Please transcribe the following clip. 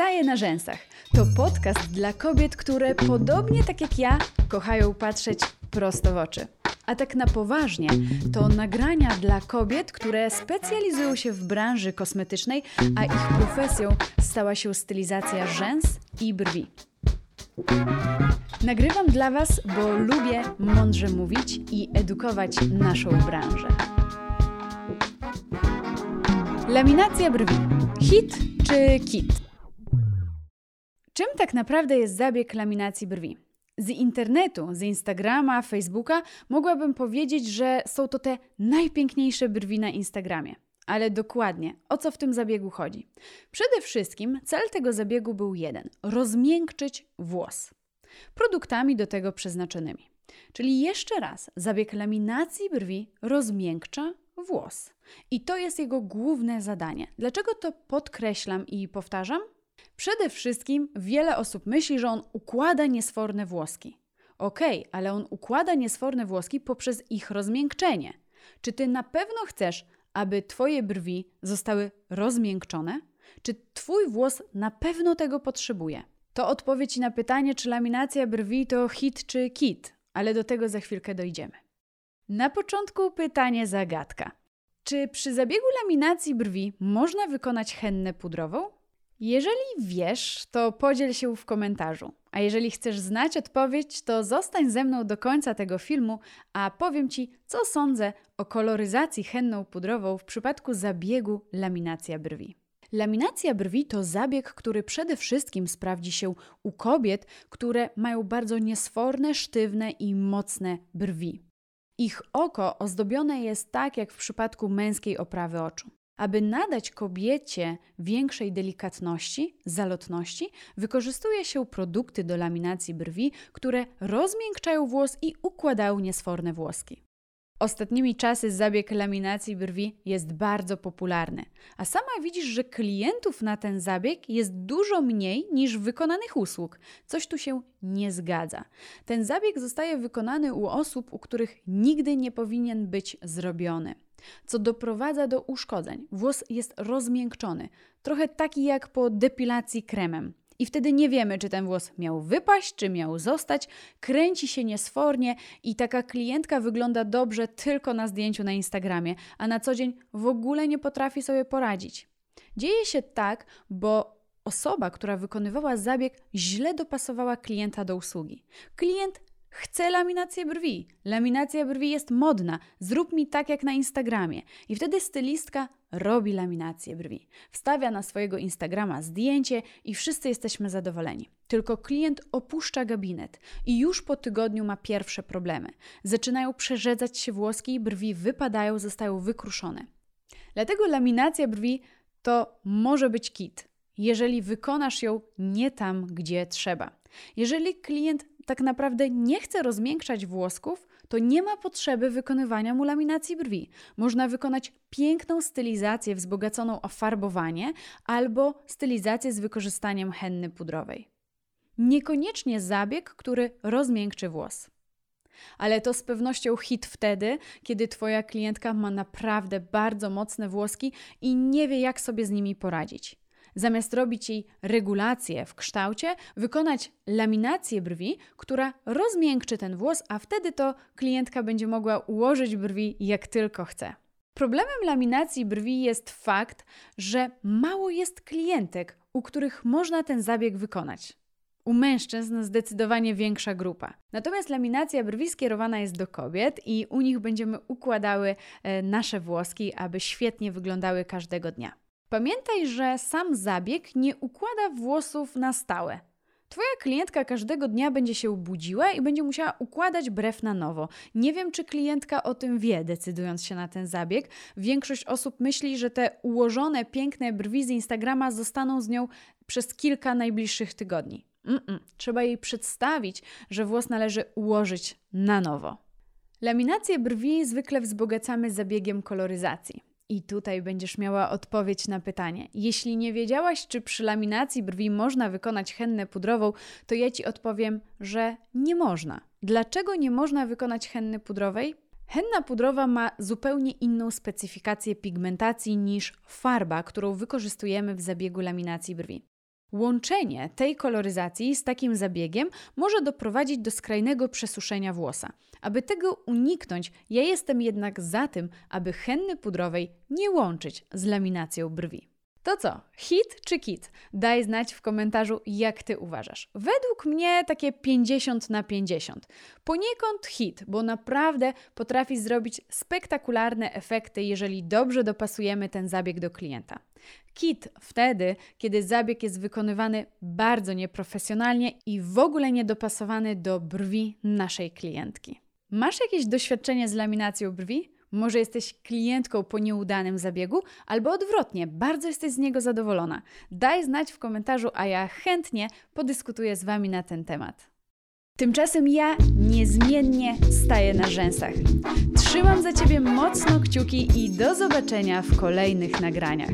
Staje na rzęsach. To podcast dla kobiet, które podobnie tak jak ja kochają patrzeć prosto w oczy. A tak na poważnie, to nagrania dla kobiet, które specjalizują się w branży kosmetycznej, a ich profesją stała się stylizacja rzęs i brwi. Nagrywam dla Was, bo lubię mądrze mówić i edukować naszą branżę. Laminacja brwi. Hit czy kit? Czym tak naprawdę jest zabieg laminacji brwi? Z internetu, z Instagrama, Facebooka mogłabym powiedzieć, że są to te najpiękniejsze brwi na Instagramie. Ale dokładnie, o co w tym zabiegu chodzi? Przede wszystkim cel tego zabiegu był jeden: rozmiękczyć włos. Produktami do tego przeznaczonymi. Czyli jeszcze raz, zabieg laminacji brwi rozmiękcza włos. I to jest jego główne zadanie. Dlaczego to podkreślam i powtarzam? Przede wszystkim wiele osób myśli, że on układa niesforne włoski. Okej, okay, ale on układa niesforne włoski poprzez ich rozmiękczenie. Czy ty na pewno chcesz, aby twoje brwi zostały rozmiękczone? Czy twój włos na pewno tego potrzebuje? To odpowiedź na pytanie, czy laminacja brwi to hit czy kit, ale do tego za chwilkę dojdziemy. Na początku pytanie zagadka. Czy przy zabiegu laminacji brwi można wykonać hennę pudrową? Jeżeli wiesz, to podziel się w komentarzu. A jeżeli chcesz znać odpowiedź, to zostań ze mną do końca tego filmu, a powiem Ci, co sądzę o koloryzacji henną pudrową w przypadku zabiegu laminacja brwi. Laminacja brwi to zabieg, który przede wszystkim sprawdzi się u kobiet, które mają bardzo niesforne, sztywne i mocne brwi. Ich oko ozdobione jest tak jak w przypadku męskiej oprawy oczu. Aby nadać kobiecie większej delikatności, zalotności, wykorzystuje się produkty do laminacji brwi, które rozmiękczają włos i układają niesforne włoski. Ostatnimi czasy zabieg laminacji brwi jest bardzo popularny, a sama widzisz, że klientów na ten zabieg jest dużo mniej niż wykonanych usług. Coś tu się nie zgadza. Ten zabieg zostaje wykonany u osób, u których nigdy nie powinien być zrobiony co doprowadza do uszkodzeń. Włos jest rozmiękczony, trochę taki jak po depilacji kremem. I wtedy nie wiemy, czy ten włos miał wypaść, czy miał zostać, kręci się niesfornie i taka klientka wygląda dobrze tylko na zdjęciu na Instagramie, a na co dzień w ogóle nie potrafi sobie poradzić. Dzieje się tak, bo osoba, która wykonywała zabieg, źle dopasowała klienta do usługi. Klient Chcę laminację brwi. Laminacja brwi jest modna. Zrób mi tak jak na Instagramie. I wtedy stylistka robi laminację brwi. Wstawia na swojego Instagrama zdjęcie i wszyscy jesteśmy zadowoleni. Tylko klient opuszcza gabinet i już po tygodniu ma pierwsze problemy. Zaczynają przerzedzać się włoski i brwi wypadają, zostają wykruszone. Dlatego laminacja brwi to może być kit, jeżeli wykonasz ją nie tam, gdzie trzeba. Jeżeli klient tak naprawdę nie chce rozmiękczać włosków, to nie ma potrzeby wykonywania mu laminacji brwi. Można wykonać piękną stylizację wzbogaconą o farbowanie albo stylizację z wykorzystaniem henny pudrowej. Niekoniecznie zabieg, który rozmiękczy włos. Ale to z pewnością hit wtedy, kiedy Twoja klientka ma naprawdę bardzo mocne włoski i nie wie, jak sobie z nimi poradzić. Zamiast robić jej regulację w kształcie, wykonać laminację brwi, która rozmiękczy ten włos, a wtedy to klientka będzie mogła ułożyć brwi jak tylko chce. Problemem laminacji brwi jest fakt, że mało jest klientek, u których można ten zabieg wykonać. U mężczyzn zdecydowanie większa grupa. Natomiast laminacja brwi skierowana jest do kobiet i u nich będziemy układały e, nasze włoski, aby świetnie wyglądały każdego dnia. Pamiętaj, że sam zabieg nie układa włosów na stałe. Twoja klientka każdego dnia będzie się budziła i będzie musiała układać brew na nowo. Nie wiem, czy klientka o tym wie, decydując się na ten zabieg. Większość osób myśli, że te ułożone, piękne brwi z Instagrama zostaną z nią przez kilka najbliższych tygodni. Mm-mm. Trzeba jej przedstawić, że włos należy ułożyć na nowo. Laminację brwi zwykle wzbogacamy zabiegiem koloryzacji. I tutaj będziesz miała odpowiedź na pytanie. Jeśli nie wiedziałaś, czy przy laminacji brwi można wykonać hennę pudrową, to ja ci odpowiem, że nie można. Dlaczego nie można wykonać henny pudrowej? Henna pudrowa ma zupełnie inną specyfikację pigmentacji niż farba, którą wykorzystujemy w zabiegu laminacji brwi. Łączenie tej koloryzacji z takim zabiegiem może doprowadzić do skrajnego przesuszenia włosa. Aby tego uniknąć, ja jestem jednak za tym, aby henny pudrowej nie łączyć z laminacją brwi. To co, hit czy kit? Daj znać w komentarzu, jak ty uważasz. Według mnie takie 50 na 50. Poniekąd hit, bo naprawdę potrafi zrobić spektakularne efekty, jeżeli dobrze dopasujemy ten zabieg do klienta. Kit wtedy, kiedy zabieg jest wykonywany bardzo nieprofesjonalnie i w ogóle niedopasowany do brwi naszej klientki. Masz jakieś doświadczenie z laminacją brwi? Może jesteś klientką po nieudanym zabiegu, albo odwrotnie, bardzo jesteś z niego zadowolona. Daj znać w komentarzu, a ja chętnie podyskutuję z Wami na ten temat. Tymczasem ja niezmiennie staję na rzęsach. Trzymam za Ciebie mocno kciuki i do zobaczenia w kolejnych nagraniach.